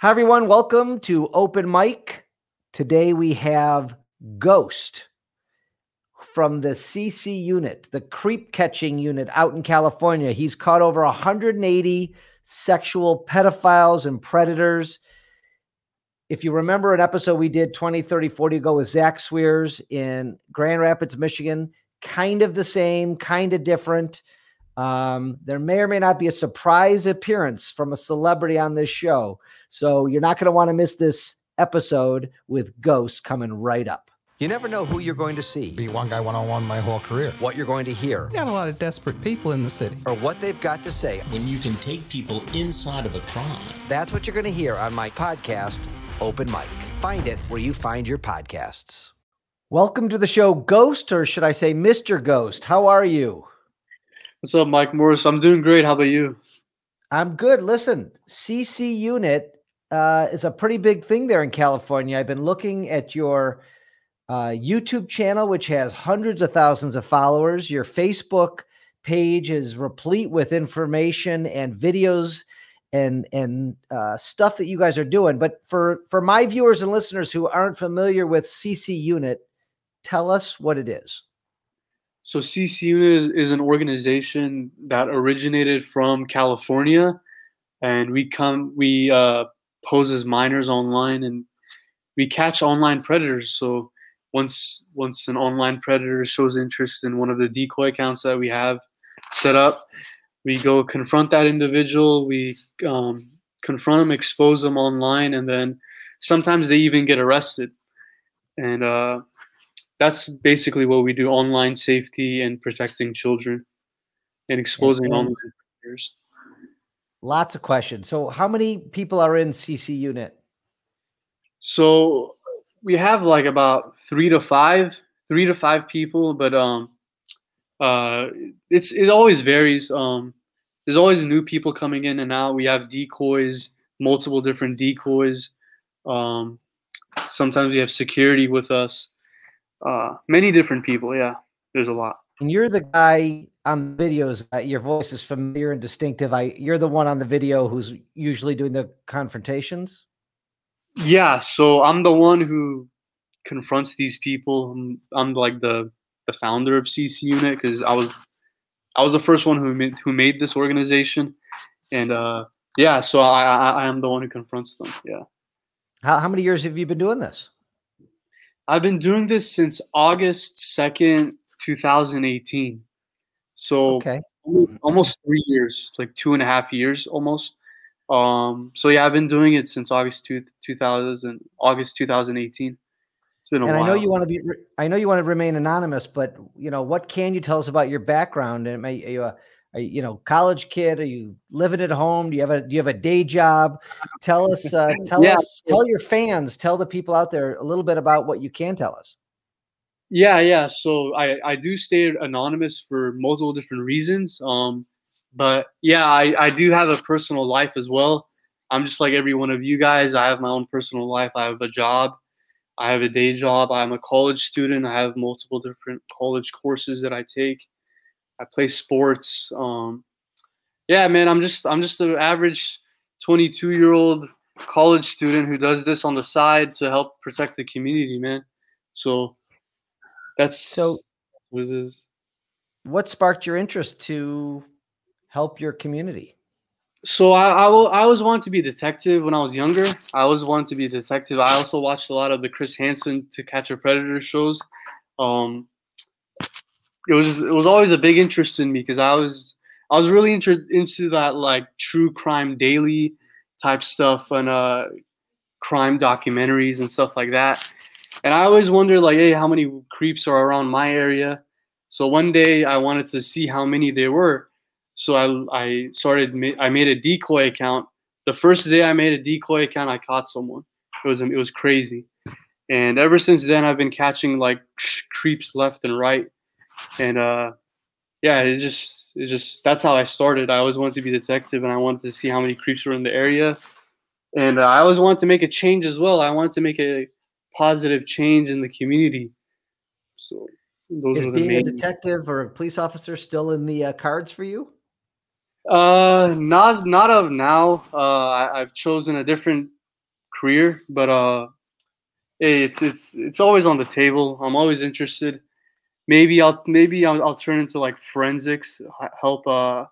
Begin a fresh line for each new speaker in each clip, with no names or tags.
Hi, everyone. Welcome to Open Mic. Today we have Ghost from the CC unit, the creep catching unit out in California. He's caught over 180 sexual pedophiles and predators. If you remember an episode we did 20, 30, 40 ago with Zach Swears in Grand Rapids, Michigan, kind of the same, kind of different. Um, there may or may not be a surprise appearance from a celebrity on this show. So you're not going to want to miss this episode with Ghost coming right up.
You never know who you're going to see,
Be one guy one on one my whole career.
what you're going to hear,
Got a lot of desperate people in the city.
or what they've got to say.
when you can take people inside of a crime.
That's what you're going to hear on my podcast, Open Mic. Find it where you find your podcasts.
Welcome to the show, Ghost, or should I say Mr. Ghost? How are you?
What's up, Mike Morris? I'm doing great. How about you?
I'm good. Listen, CC unit uh, is a pretty big thing there in California. I've been looking at your uh, YouTube channel, which has hundreds of thousands of followers. Your Facebook page is replete with information and videos and and uh, stuff that you guys are doing. But for for my viewers and listeners who aren't familiar with CC Unit, tell us what it is.
So CC Unit is, is an organization that originated from California, and we come we uh, pose as minors online, and we catch online predators. So once once an online predator shows interest in one of the decoy accounts that we have set up, we go confront that individual. We um, confront them, expose them online, and then sometimes they even get arrested. And uh, that's basically what we do online safety and protecting children and exposing
And-
online predators.
Lots of questions. So, how many people are in CC Unit?
So we have like about three to five, three to five people, but um, uh, it's it always varies. Um, there's always new people coming in and out. We have decoys, multiple different decoys. Um, sometimes we have security with us. Uh, many different people. Yeah, there's a lot.
And you're the guy on videos. Uh, your voice is familiar and distinctive. I you're the one on the video who's usually doing the confrontations.
Yeah, so I'm the one who confronts these people. I'm, I'm like the the founder of CC Unit because I was I was the first one who made, who made this organization, and uh, yeah, so I, I I am the one who confronts them. Yeah,
How how many years have you been doing this?
I've been doing this since August second, 2018. So
Okay.
almost- three years, like two and a half years almost. Um, so yeah, I've been doing it since August two, 2000, August 2018. It's been a
And I know you want to be. I know you want to remain anonymous, but you know what can you tell us about your background? And are you a, are you, you know college kid? Are you living at home? Do you have a Do you have a day job? Tell us. Uh, tell
Yeah,
us. Tell your fans. Tell the people out there a little bit about what you can tell us.
Yeah, yeah. So I I do stay anonymous for multiple different reasons. Um, but yeah, I I do have a personal life as well. I'm just like every one of you guys. I have my own personal life. I have a job. I have a day job. I'm a college student. I have multiple different college courses that I take. I play sports. Um, yeah, man. I'm just I'm just an average 22 year old college student who does this on the side to help protect the community, man. So that's
So-
what it is.
What sparked your interest to help your community?
So I, I, will- I always wanted to be a detective when I was younger. I always wanted to be a detective. I also watched a lot of the Chris Hansen To Catch a Predator shows. Um, it was it was always a big interest in me because I was I was really inter- into that like true crime daily type stuff and uh, crime documentaries and stuff like that. And I always wondered like, hey, how many creeps are around my area? So one day I wanted to see how many there were. So I I started I made a decoy account. The first day I made a decoy account, I caught someone. It was it was crazy, and ever since then I've been catching like creeps left and right, and uh, yeah, it just it just that's how I started. I always wanted to be a detective, and I wanted to see how many creeps were in the area, and uh, I always wanted to make a change as well. I wanted to make a positive change in the community. So those
Is being a detective or a police officer still in the uh, cards for you?
Uh, not not of now. Uh, I, I've chosen a different career, but uh, it's it's it's always on the table. I'm always interested. Maybe I'll maybe I'll, I'll turn into like forensics, help uh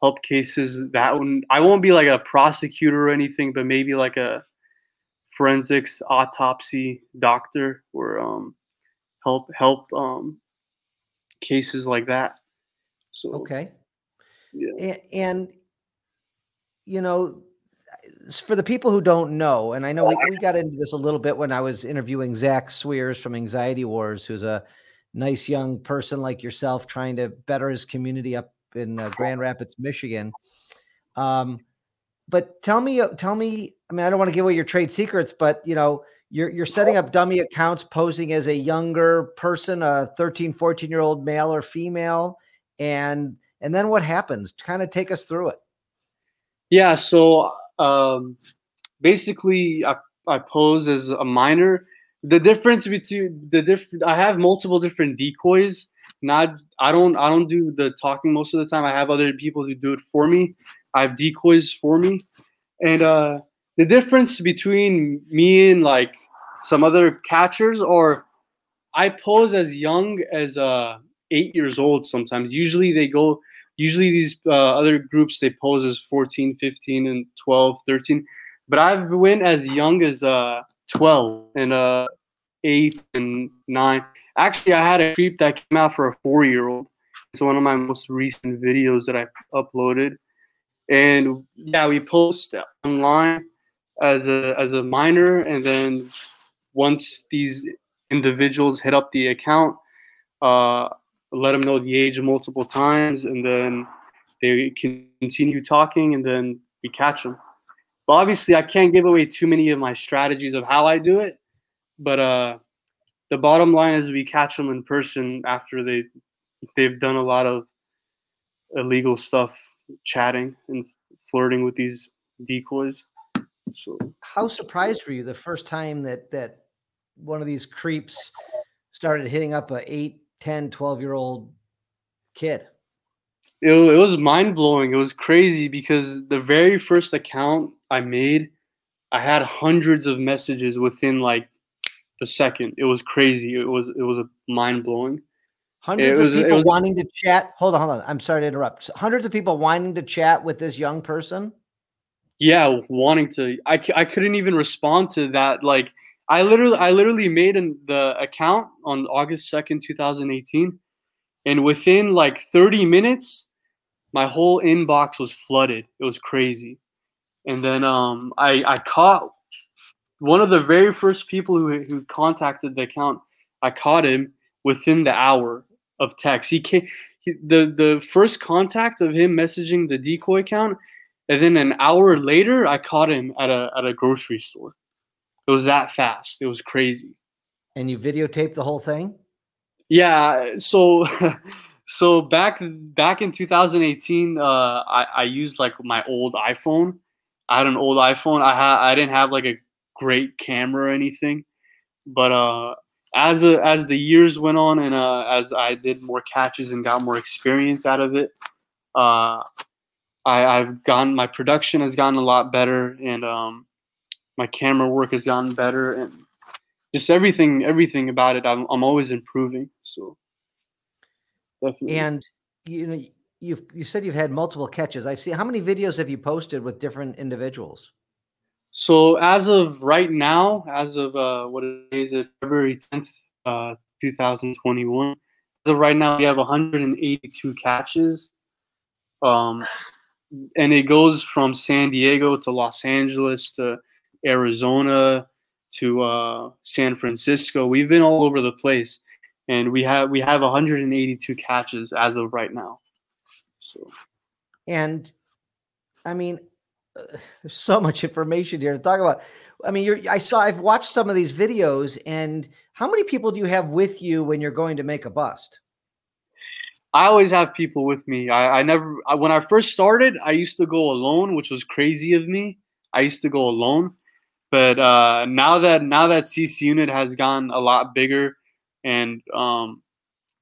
help cases that one. I won't be like a prosecutor or anything, but maybe like a forensics autopsy doctor or um help help um cases like that. So
Okay.
Yeah.
And, and you know, for the people who don't know, and I know we, we got into this a little bit when I was interviewing Zach Swears from Anxiety Wars, who's a nice young person like yourself trying to better his community up in uh, Grand Rapids, Michigan. Um, but tell me, uh, tell me. I mean, I don't want to give away your trade secrets, but you know, you're you're setting up dummy accounts, posing as a younger person, a 13, 14 year old male or female, and and then what happens? Kind of take us through it.
Yeah, so um, basically, I, I pose as a minor. The difference between the different, I have multiple different decoys. Not, I don't, I don't do the talking most of the time. I have other people who do it for me. I have decoys for me, and uh, the difference between me and like some other catchers, or I pose as young as uh, eight years old. Sometimes, usually they go usually these uh, other groups they pose as 14 15 and 12 13 but i've went as young as uh 12 and uh 8 and 9 actually i had a creep that came out for a four year old it's one of my most recent videos that i uploaded. And yeah we post online as a as a minor. And then once these individuals hit up the account uh let them know the age multiple times, and then they continue talking, and then we catch them. But obviously, I can't give away too many of my strategies of how I do it. But uh, the bottom line is we catch them in person after they they've done a lot of illegal stuff, chatting and flirting with these decoys. So
How surprised were you the first time that that one of these creeps started hitting up a 8, 10, 12 year old kid?
it, it was mind blowing. It was crazy because the very first account I made, I had hundreds of messages within like the second. It was crazy. It was it was a mind blowing.
Hundreds
was-
of people
was-
wanting to chat. Hold on, hold on. I'm sorry to interrupt. Hundreds of people wanting to chat with this young person.
Yeah, wanting to. I, I couldn't even respond to that. Like I literally I literally made an, the account on August second, two thousand eighteen, and within like thirty minutes, my whole inbox was flooded. It was crazy. And then um, I I caught one of the very first people who who contacted the account. I caught him within the hour of text. He came. He, the the first contact of him messaging the decoy account, and then an hour later, I caught him at a at a grocery store. It was that fast. It was crazy.
And you videotaped the whole thing?
Yeah. So, so back back in 2018, uh, I I used like my old iPhone. I had an old iPhone. I had I didn't have like a great camera or anything, but uh, as a, as the years went on and uh, as I did more catches and got more experience out of it, uh, I, I've gotten my production has gotten a lot better and um, my camera work has gotten better and just everything everything about it I'm, I'm always improving so definitely
And you know, you've you said you've had multiple catches. I've seen how many videos have you posted with different individuals?
So as of right now as of uh, what is it february 10th uh, 2021 as of right now we have 182 catches. Um, and it goes from san diego to los angeles to arizona to uh, san francisco. We've been all over the place and we have we have 182 catches as of right now. So
And I mean, there's so much information here to talk about. I mean, you're I saw I've watched some of these videos, and how many people do you have with you when you're going to make a bust?
I always have people with me. I, I never, I, when I first started, I used to go alone, which was crazy of me. I used to go alone, but uh, now that now that CC unit has gotten a lot bigger, and um,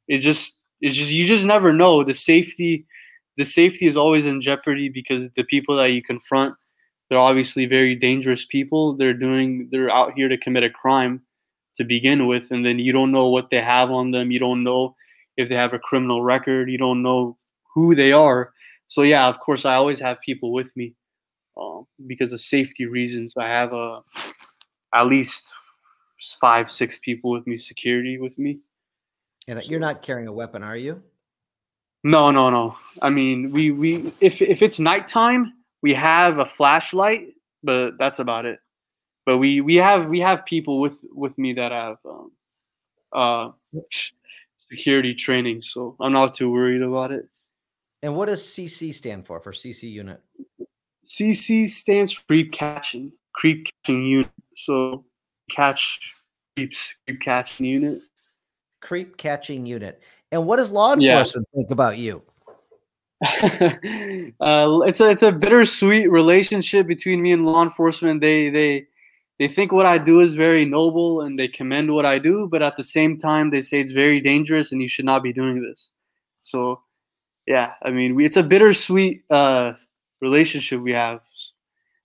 it just it's just you just never know the safety. The safety is always in jeopardy because the people that you confront, they're obviously very dangerous people. They're doing they're out here to commit a crime to begin with, and then you don't know what they have on them. You don't know if they have a criminal record. You don't know who they are. So yeah, of course, I always have people with me um, because of safety reasons. I have a at least five, six people with me, security with me.
And you're not carrying a weapon, are you?
No, no, no. I mean, we we if if it's nighttime, we have a flashlight, but that's about it. But we we have we have people with with me that have um, uh security training, so I'm not too worried about it.
And what does CC stand for for CC unit?
CC stands for creep catching, creep catching unit. So catch creeps, creep catching unit.
Creep catching unit. And what does law
Yeah.
enforcement think about you?
uh, it's a it's a bittersweet relationship between me and law enforcement. They they they think what I do is very noble and they commend what I do, but at the same time they say it's very dangerous and you should not be doing this. So yeah, I mean we, it's a bittersweet uh, relationship we have.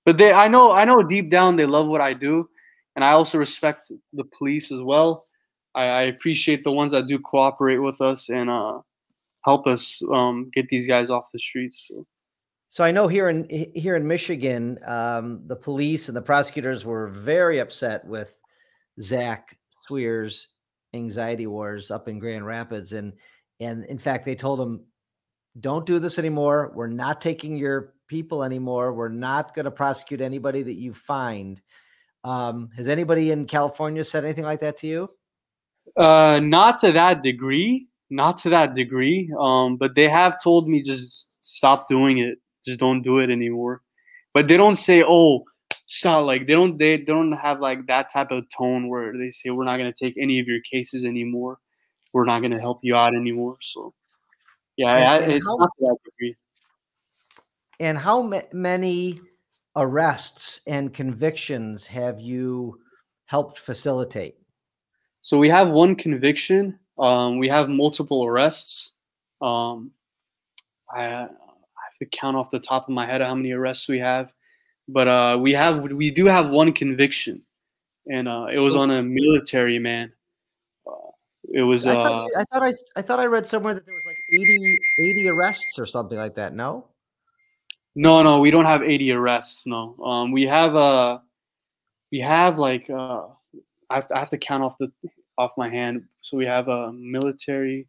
But they I know I know deep down they love what I do, and I also respect the police as well. I, I appreciate the ones that do cooperate with us and uh, help us um, get these guys off the streets. So.
So I know here in here in Michigan, um, the police and the prosecutors were very upset with Zach Swear's anxiety wars up in Grand Rapids, and and in fact they told him, "Don't do this anymore. We're not taking your people anymore. We're not going to prosecute anybody that you find." Um, has anybody in California said anything like that to you?
Uh, not to that degree, not to that degree. Um, but they have told me just stop doing it. Just don't do it anymore. But they don't say, "Oh, stop." Like they don't they don't have like that type of tone where they say, "We're not going to take any of your cases anymore. We're not going to help you out anymore." So, yeah,
And-
I,
and
it's
how-
not to that degree.
And how ma- many arrests and convictions have you helped facilitate?
So we have one conviction. Um, we have multiple arrests. Um, I, I have to count off the top of my head how many arrests we have, but uh, we have we do have one conviction, and uh, it was on a military man. Uh, it was
I
uh,
thought, you- I thought I, I thought I read somewhere that there was like 80, 80 arrests or something like that. No,
no no we don't have 80 arrests. No, um, we have uh, we have like uh, I have to, I have to count off the off my hand. So we have a military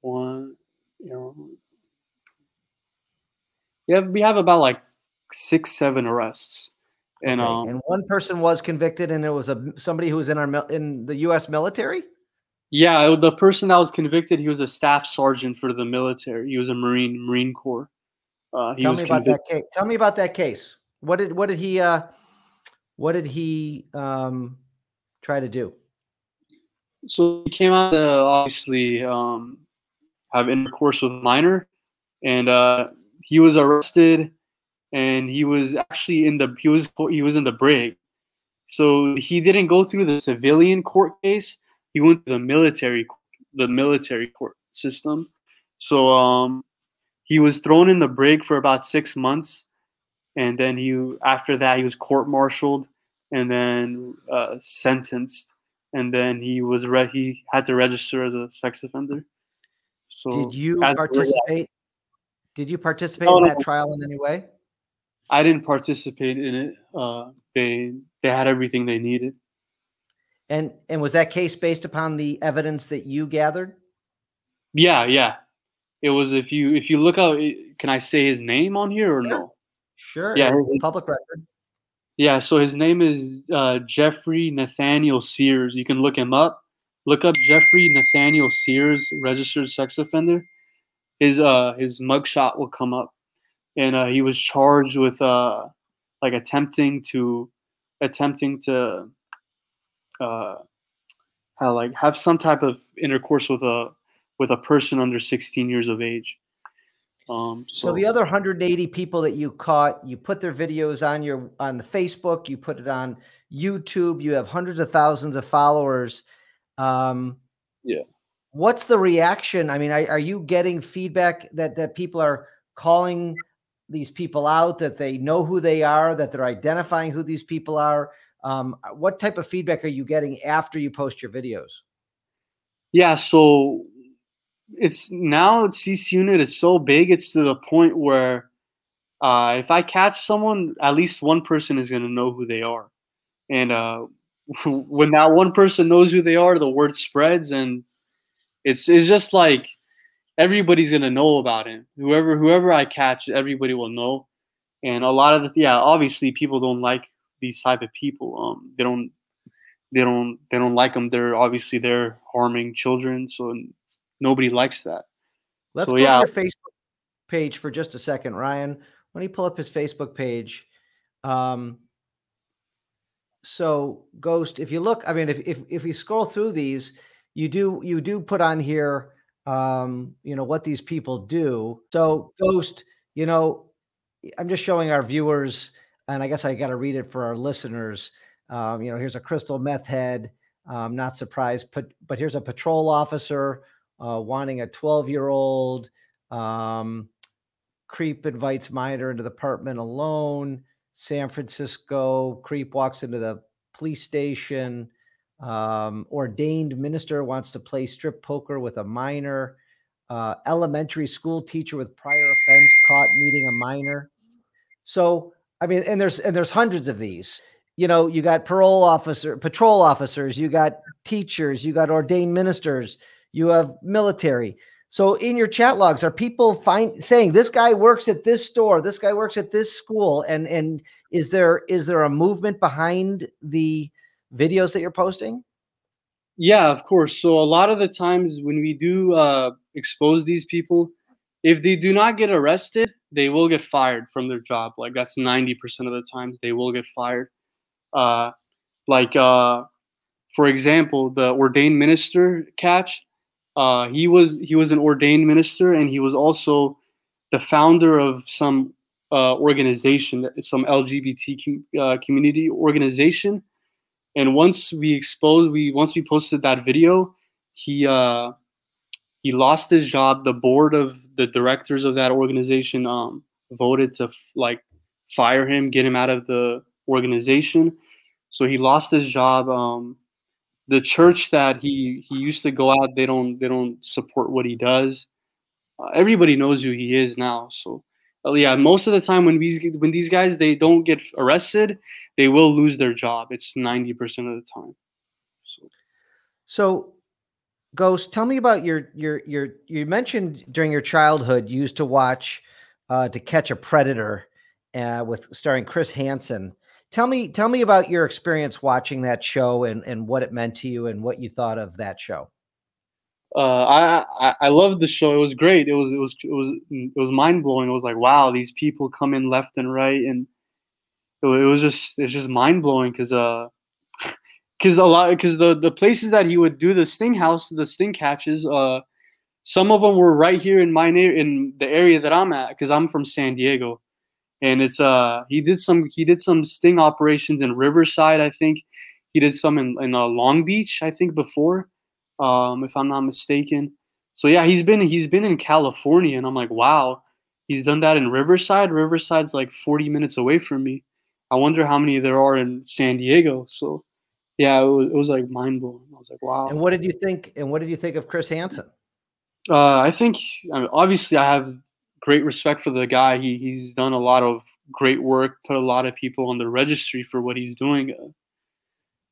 one, you know. We have we have about like six seven arrests, and
Okay,
um,
and one person was convicted, and it was a somebody who was in our in the U.S. military.
yeah, the person that was convicted, he was a staff sergeant for the military. He was a Marine Marine Corps. Uh, he
Tell
was
me about
convic-
that case. Tell me about that case. What did what did he uh, what did he um, try to do?
So he came out to obviously um, have intercourse with minor, and uh, he was arrested, and he was actually in the he was he was in the brig. So he didn't go through the civilian court case. He went to the military the military court system. So um, he was thrown in the brig for about six months, and then he after that he was court-martialed and then uh, sentenced and then he was re- he had to register as a sex offender. So
Did you participate? Did you participate
No,
in that
no.
trial in any way?
I didn't participate in it. Uh, they they had everything they needed.
And and was that case based upon the evidence that you gathered?
Yeah, yeah. It was if you if you look out. Can I say his name on here or no?
Sure.
Yeah,
public record.
Yeah. So his name is uh, Jeffrey Nathaniel Sears. You can look him up. Look up Jeffrey Nathaniel Sears, registered sex offender. His uh his mugshot will come up, and uh, he was charged with uh like attempting to attempting to uh how like have some type of intercourse with a with a person under 16 years of age. Um, so,
So the other 180 people that you caught, you put their videos on your on the Facebook, you put it on YouTube, you have hundreds of thousands of followers. Um
Yeah.
What's the reaction? I mean, are, are you getting feedback that that people are calling these people out, that they know who they are, that they're identifying who these people are? Um, what type of feedback are you getting after you post your videos?
Yeah, so it's now CC unit is so big, it's to the point where uh, if I catch someone, at least one person is going to know who they are. And uh, when that one person knows who they are, the word spreads, and it's it's just like everybody's gonna know about him. Whoever whoever I catch, everybody will know. And a lot of the yeah, obviously people don't like these type of people. Um, they don't they don't they don't like them. They're obviously they're harming children, so nobody likes that.
Let's
so,
go
yeah.
to your Facebook page for just a second, Ryan. When you pull up his Facebook page, um, so Ghost, if you look, I mean, if if if you scroll through these, you do you do put on here um, you know, what these people do. So, Ghost, you know, I'm just showing our viewers, and I guess I got to read it for our listeners. Um, you know, here's a crystal meth head. I'm not surprised, but but here's a patrol officer uh, wanting a 12 year old. Um, creep invites minor into the apartment alone. San Francisco creep walks into the police station. Um, ordained minister wants to play strip poker with a minor. Uh, elementary school teacher with prior offense caught meeting a minor. So, I mean, and there's and there's hundreds of these. You know, you got parole officer, patrol officers, you got teachers, you got ordained ministers, you have military. So in your chat logs, are people find saying this guy works at this store, this guy works at this school, and and is there is there a movement behind the videos that you're posting?
Yeah, of course. So a lot of the times when we do uh, expose these people, if they do not get arrested, they will get fired from their job. Like that's 90% of the times they will get fired. Uh, like, uh, for example, the ordained minister catch, uh, he was he was an ordained minister and he was also the founder of some uh, organization, some LGBT uh, community organization. And once we exposed we once we posted that video he uh he lost his job. The board of the directors of that organization um voted to like fire him get him out of the organization. So he lost his job um the church that he he used to go out they don't they don't support what he does uh, everybody knows who he is now so yeah most of the time when these when these guys they don't get arrested they will lose their job. It's 90% of the time.
So, so Ghost, tell me about your your your you mentioned during your childhood you used to watch uh to catch a predator uh with starring Chris Hansen. Tell me tell me about your experience watching that show and and what it meant to you and what you thought of that show.
Uh, I, I I loved the show. It was great. It was it was it was it was mind blowing. It was like wow, these people come in left and right, and it, was just it's just mind blowing because uh because a lot because the the places that he would do the sting house the sting catches uh some of them were right here in my near in the area that I'm at because I'm from San Diego and it's uh he did some he did some sting operations in Riverside I think he did some in, in uh, Long Beach I think before um if I'm not mistaken so yeah he's been he's been in California and I'm like wow he's done that in Riverside Riverside's like 40 minutes away from me I wonder how many there are in San Diego. So, yeah, it was, it was like mind blowing. I was like, wow.
And what did you think? And what did you think of Chris Hansen?
Uh, I think I mean, obviously I have great respect for the guy. He he's done a lot of great work, put a lot of people on the registry for what he's doing.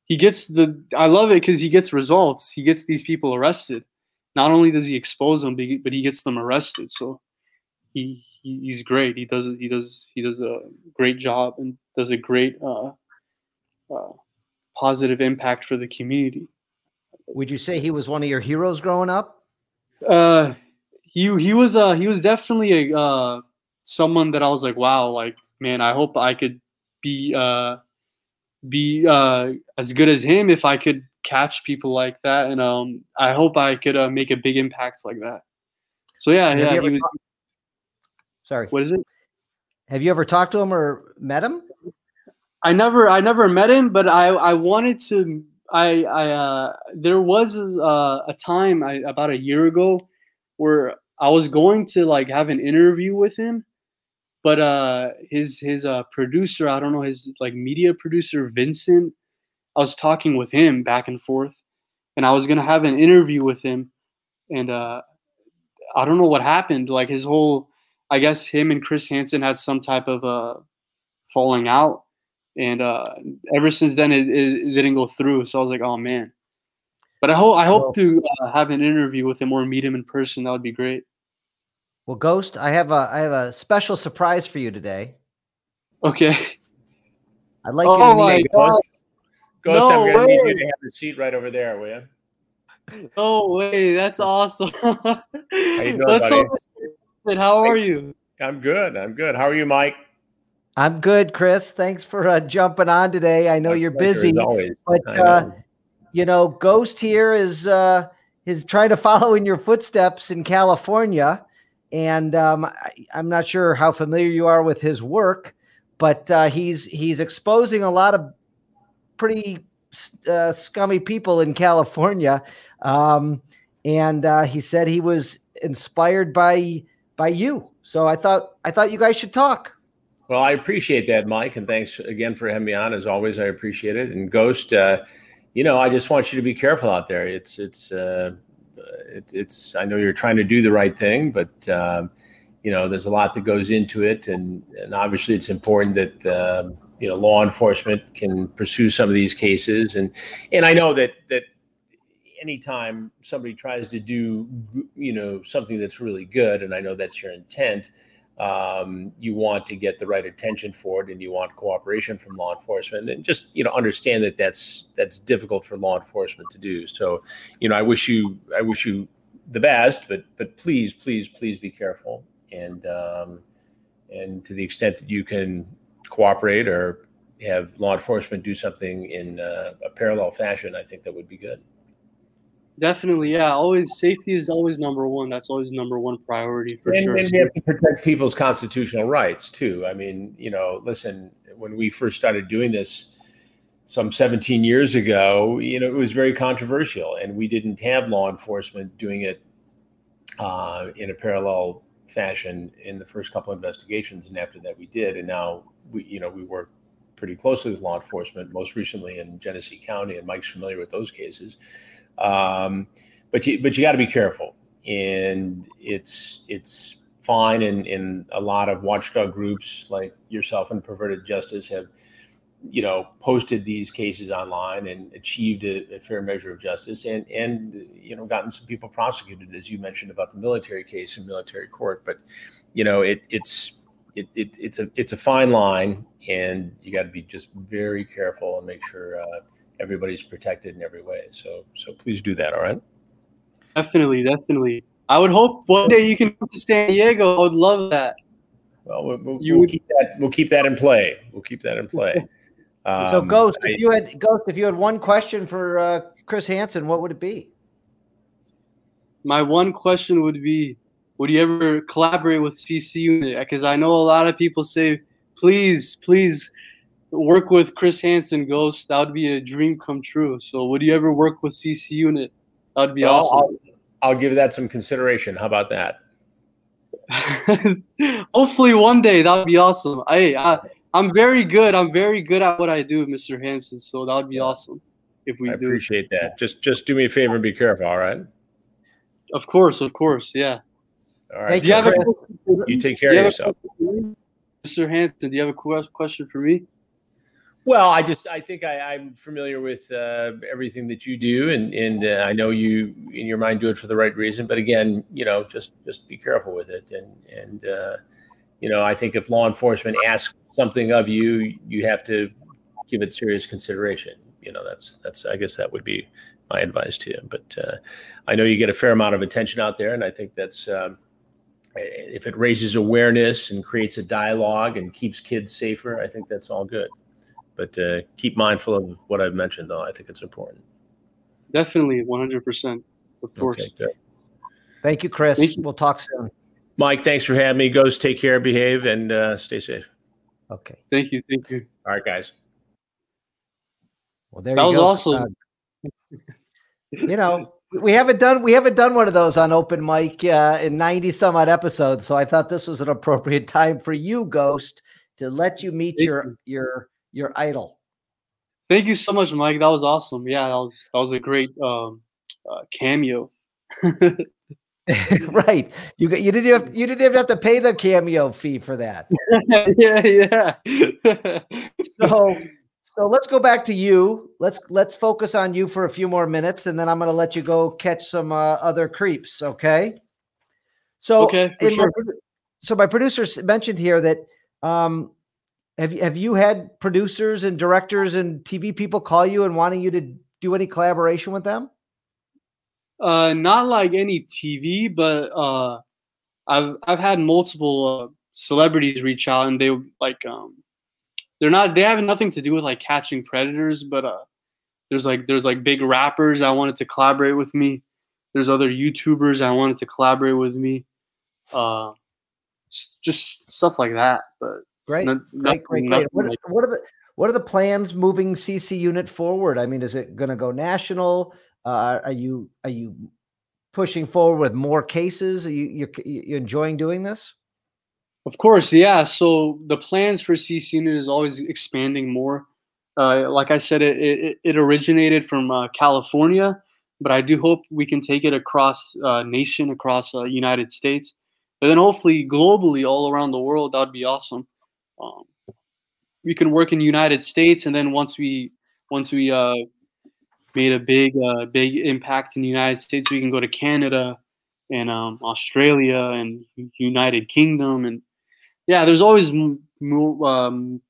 He gets the I love it because he gets results. He gets these people arrested. Not only does he expose them, but he gets them arrested. So he he, he's great. He does he does he does a great job and does a great uh, uh, positive impact for the community.
Would you say he was one of your heroes growing up?
Uh, he he was uh he was definitely a uh someone that I was like wow like man I hope I could be uh be uh as good as him if I could catch people like that and um I hope I could uh, make a big impact like that. So yeah, yeah, he was.
Sorry.
What is it?
Have you ever talked to him or met him?
I never, I never met him, but I, I wanted to. I, I, uh, there was uh, a time I, about a year ago where I was going to like have an interview with him, but uh, his his uh, producer, I don't know his like media producer Vincent. I was talking with him back and forth, and I was gonna have an interview with him, and uh, I don't know what happened. Like his whole, I guess him and Chris Hansen had some type of uh, falling out, and uh, ever since then it, it, it didn't go through. So I was like, oh man. But I hope I hope to uh, have an interview with him or meet him in person. That would be great.
Well, Ghost, I have a I have a special surprise for you today.
Okay.
I'd like
Oh
you to
my
meet.
God.
Ghost,
No
I'm going to need you to have the seat right over there, will you?
Oh wait, that's awesome. How
you doing,
Let's
buddy?
hope How are you?
I'm good. I'm good. How are you, Mike?
I'm good, Chris. Thanks for uh, jumping on today. I know
My
you're busy, but
I know.
uh, you know, Ghost here is uh, is trying to follow in your footsteps in California, and um, I, I'm not sure how familiar you are with his work, but uh, he's he's exposing a lot of pretty uh, scummy people in California, um, and uh, he said he was inspired by by you. So I thought I thought you guys should talk.
Well, I appreciate that, Mike, and thanks again for having me on. As always, I appreciate it. And Ghost, uh, you know, I just want you to be careful out there. It's it's uh, it, it's. I know you're trying to do the right thing, but um, you know, there's a lot that goes into it, and and obviously, it's important that um, you know law enforcement can pursue some of these cases. And and I know that that anytime somebody tries to do you know something that's really good, and I know that's your intent um, you want to get the right attention for it and you want cooperation from law enforcement and just you know understand that that's that's difficult for law enforcement to do. So you know i wish you i wish you the best but but please please please be careful and um, and to the extent that you can cooperate or have law enforcement do something in uh, a parallel fashion i think that would be good
Definitely, yeah. Always safety is always number one. That's always number one priority for
and,
sure.
and we have to protect people's constitutional rights too. I mean, you know, listen, when we first started doing this some 17 years ago, you know, it was very controversial, and we didn't have law enforcement doing it uh, in a parallel fashion in the first couple of investigations, and after that we did, and now we, you know, we work pretty closely with law enforcement, most recently in Genesee County, and Mike's familiar with those cases. Um, but you, but you got to be careful, and it's it's fine. And in a lot of watchdog groups like yourself and Perverted Justice have, you know, posted these cases online and achieved a, a fair measure of justice, and and you know, gotten some people prosecuted, as you mentioned about the military case in military court. But you know, it it's it, it it's a it's a fine line, and you got to be just very careful and make sure. Uh, everybody's protected in every way. So so please do that. All right.
Definitely, definitely. I would hope one day you can come to San Diego. I would love that.
Well, we'll, we'll,
You
we'll keep that. We'll keep that in play. We'll keep that in play.
so
Um,
Ghost,
I-
if you had Ghost, if you had one question for uh, Chris Hansen, what would it be?
My one question would be, would you ever collaborate with CC Unit? Because I know a lot of people say, please, please work with Chris Hansen, Ghost. That would be a dream come true. So would you ever work with CC Unit? That would be
well,
awesome.
I'll, I'll give that some consideration. How about that?
Hopefully one day that would be awesome. I, I I'm very good. I'm very good at what I do, Mr. Hansen. So that would be awesome if we
I
do.
appreciate that. Just just do me a favor and be careful. All right.
Of course, of course, yeah.
All right.
Thank
Do you have a
You take
do
care
you
of
have a
yourself.
question for me? Mr. Hansen? Do you have a que- question for me?
Well, I just I think I, I'm familiar with uh, everything that you do, and and uh, I know you in your mind do it for the right reason. But again, you know, just just be careful with it, and and uh, you know, I think if law enforcement asks something of you, you have to give it serious consideration. You know, that's that's I guess that would be my advice to you. But uh, I know you get a fair amount of attention out there, and I think that's. Um, if it raises awareness and creates a dialogue and keeps kids safer, I think that's all good but uh, keep mindful of what I've mentioned, though. I think it's important.
Definitely, 100%. Of course.
Okay, good.
Thank you, Chris.
Thank you.
We'll talk soon.
Mike, thanks for having me. Ghost, take care, behave, and uh, stay safe.
Okay.
Thank you. Thank you.
All right, guys.
Well, there you go.
That
you
was
go.
awesome.
Uh, you know, we haven't done we haven't done one of those on open mic uh, in 90 some odd episodes so i thought this was an appropriate time for you ghost to let you meet
Thank
your
you.
your your idol
Thank you so much, Mike. That was awesome. Yeah, that was that was a great um, uh, cameo.
right you you didn't have you didn't even have to pay the cameo fee for that
yeah, yeah.
so so let's go back to you let's let's focus on you for a few more minutes and then i'm going to let you go catch some uh, other creeps okay so
Okay,
in my so my producer s- mentioned here that um have you have you had producers and directors and tv people call you and wanting you to do any collaboration with them
Uh, not like any TV, but uh, I've I've had multiple uh, celebrities reach out, and they like um, they're not they have nothing to do with like catching predators, but uh, there's like there's like big rappers I wanted to collaborate with me. There's other YouTubers I wanted to collaborate with me. Uh, just stuff like that, but
great
no-
great great great what,
like-
what are the what are the plans moving cc unit forward i mean is it going to go national uh, are you are you pushing forward with more cases are you you're, you enjoying doing this
Of course, yeah. So the plans for CC Unit is always expanding more. Uh, like I said, it, it, it originated from uh, California, but I do hope we can take it across uh, nation, across uh, United States, and then hopefully globally, all around the world. That'd be awesome. Um, we can work in the United States, and then once we once we uh, made a big uh, big impact in the United States, we can go to Canada and um, Australia and United Kingdom and yeah, there's always um,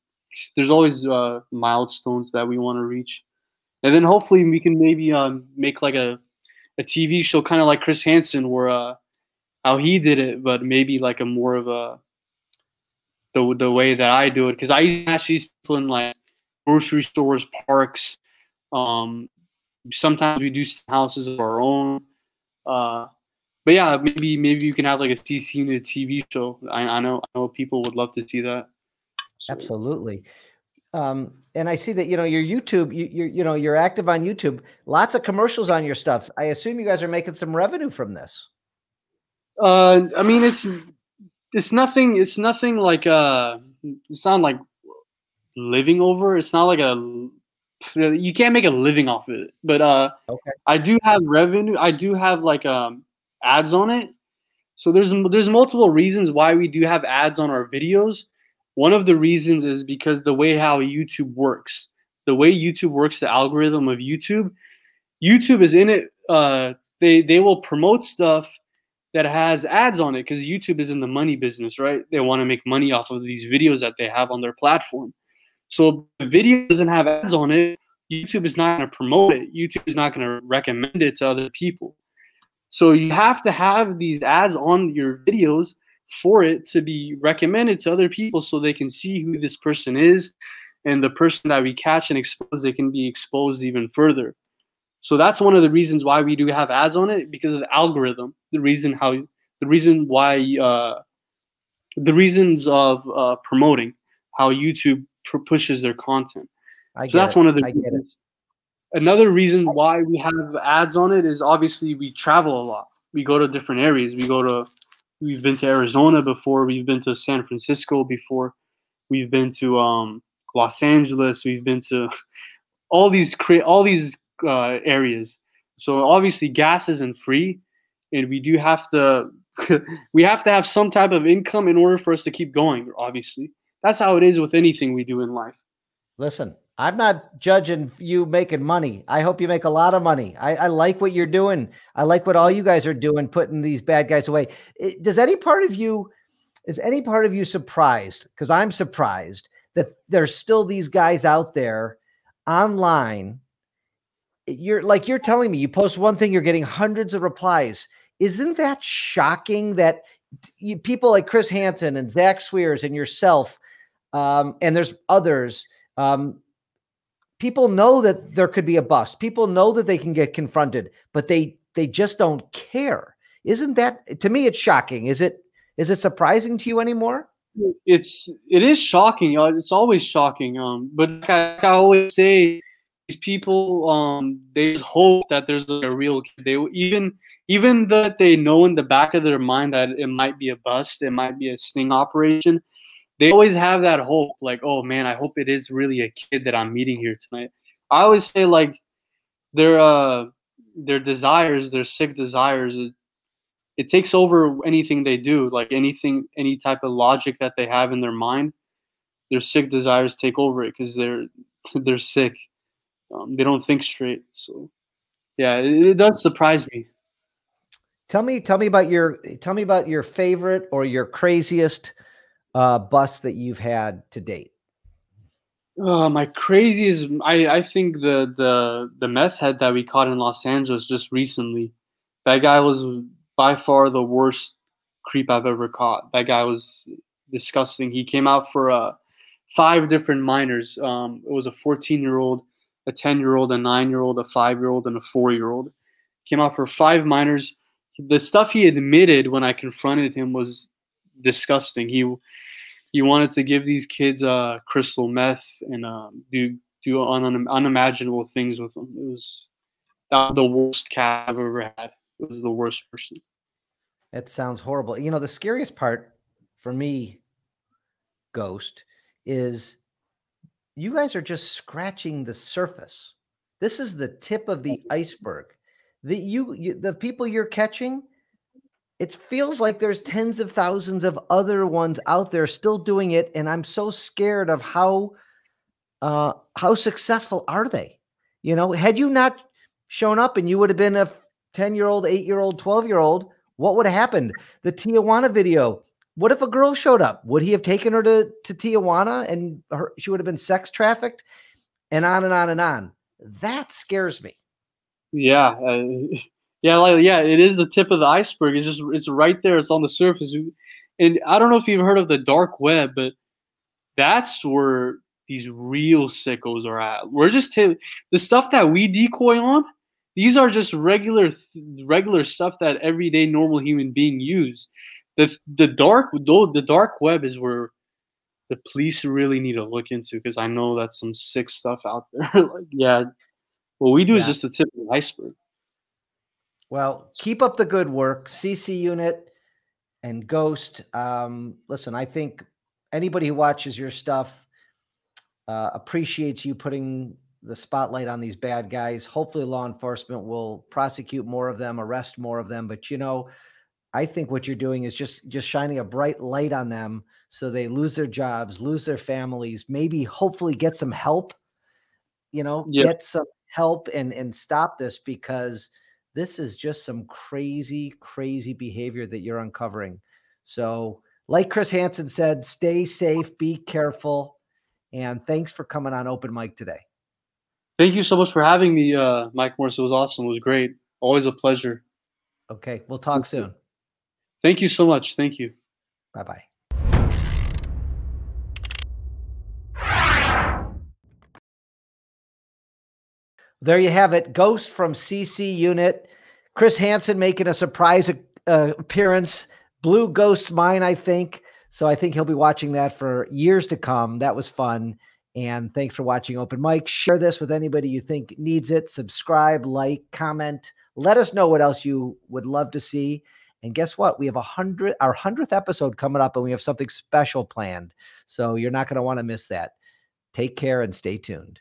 there's always uh, milestones that we want to reach, and then hopefully we can maybe um, make like a a TV show, kind of like Chris Hansen, where uh, how he did it, but maybe like a more of a the the way that I do it, because I used to catch these people in like grocery stores, parks. Um, sometimes we do some houses of our own. Uh, but yeah, maybe maybe you can have like a CC unit TV show. I, I know I know people would love to see that. So-
absolutely um and i see that you know your youtube you you you know you're active on youtube lots of commercials on your stuff i assume you guys are making some revenue from this
Uh, I mean, it's it's nothing. It's nothing like uh, it's not like living over. It's not like a you can't make a living off of it. But uh,
Okay.
I do have revenue. I do have like um ads on it. So there's there's multiple reasons why we do have ads on our videos. One of the reasons is because the way how YouTube works, the way YouTube works, the algorithm of YouTube, YouTube is in it. Uh, they they will promote stuff that has ads on it because YouTube is in the money business, right? They want to make money off of these videos that they have on their platform. So the video doesn't have ads on it, YouTube is not going to promote it. YouTube is not going to recommend it to other people. So you have to have these ads on your videos for it to be recommended to other people so they can see who this person is and the person that we catch and expose they can be exposed even further. So that's one of the reasons why we do have ads on it because of the algorithm. The reason how the reason why uh, the reasons of uh, promoting how YouTube pr- pushes their content.
i
So that's
it.
one of the
i get it.
Another reason why we have ads on it is obviously we travel a lot. We go to different areas. We go to we've been to Arizona before. We've been to San Francisco before. We've been to um, Los Angeles. We've been to all these cra- all these uh, areas. So obviously gas isn't free, and we do have to we have to have some type of income in order for us to keep going. Obviously, that's how it is with anything we do in life.
Listen, I'm not judging you making money. I hope you make a lot of money. I, I like what you're doing. I like what all you guys are doing, putting these bad guys away. It- does any part of you, is any part of you surprised? Because I'm surprised that there's still these guys out there online. You're like you're telling me you post one thing, you're getting hundreds of replies. Isn't that shocking that you, people like Chris Hansen and Zach Swears and yourself, um, and there's others um, people know that there could be a bust. People know that they can get confronted, but they they just don't care. Isn't that to me? It's shocking. Is it? Is it surprising to you anymore?
it's it is shocking. uh, It's always shocking. Um, but like I, I always say, these people um they hope that there's a real kid. They even even that they know in the back of their mind that it might be a bust, it might be a sting operation. They always have that hope, like, oh man, I hope it is really a kid that I'm meeting here tonight. I always say like their uh their desires, their sick desires, it, it takes over anything they do, like anything, any type of logic that they have in their mind. Their sick desires take over it because they're they're sick. Um, they don't think straight. So, yeah, it, it does surprise me.
Tell me, tell me about your tell me about your favorite or your craziest uh, bus that you've had to date.
Uh, my craziest, I I think the the the meth head that we caught in Los Angeles just recently. That guy was by far the worst creep I've ever caught. That guy was disgusting. He came out for uh, five different minors. Um, it was a 14 year old, a 10 year old, a nine year old, a five year old, and a four year old. Came out for five minors. The stuff he admitted when I confronted him was disgusting. He he wanted to give these kids uh, crystal meth and um, do do un- unimaginable things with them. It was the worst cat I've ever had. It was the worst person.
That sounds horrible. You know, the scariest part for me, Ghost, is you guys are just scratching the surface. This is the tip of the iceberg. The you, you the people you're catching, it feels like there's tens of thousands of other ones out there still doing it and i'm so scared of how uh how successful are they you know had you not shown up and you would have been a 10 year old 8 year old 12 year old what would have happened the tijuana video what if a girl showed up would he have taken her to, to tijuana and her, she would have been sex trafficked and on and on and on that scares me
yeah uh, yeah, like yeah, it is the tip of the iceberg. It's just it's right there. It's on the surface. And I don't know if you've heard of the dark web, but that's where these real sickos are at. We're just t- the stuff that we decoy on. These are just regular regular stuff that everyday normal human being use. The the dark the dark web is where the police really need to look into because I know that's some sick stuff out there. like, yeah, what we do yeah. is just the tip of the iceberg.
Well, keep up the good work, CC Unit and Ghost. Um, listen, I think anybody who watches your stuff uh, appreciates you putting the spotlight on these bad guys. Hopefully, law enforcement will prosecute more of them, arrest more of them. But you know, I think what you're doing is just just shining a bright light on them so they lose their jobs, lose their families, maybe hopefully get some help. You know, yep. get some help and and stop this because this is just some crazy, crazy behavior that you're uncovering. So, like Chris Hansen said, stay safe, be careful, and thanks for coming on Open Mic today.
Thank you so much for having me, uh, Mike Morris. It was awesome. It was great. Always a pleasure.
Okay, we'll talk soon.
Thank you so much. Thank you.
Bye bye. There you have it. Ghost from CC Unit. Chris Hansen making a surprise uh, appearance. Blue Ghost mine, I think. So I think he'll be watching that for years to come. That was fun. And thanks for watching Open Mic. Share this with anybody you think needs it. Subscribe, like, comment. Let us know what else you would love to see. And guess what? We have a hundred, our hundredth episode coming up, and we have something special planned. So you're not going to want to miss that. Take care and stay tuned.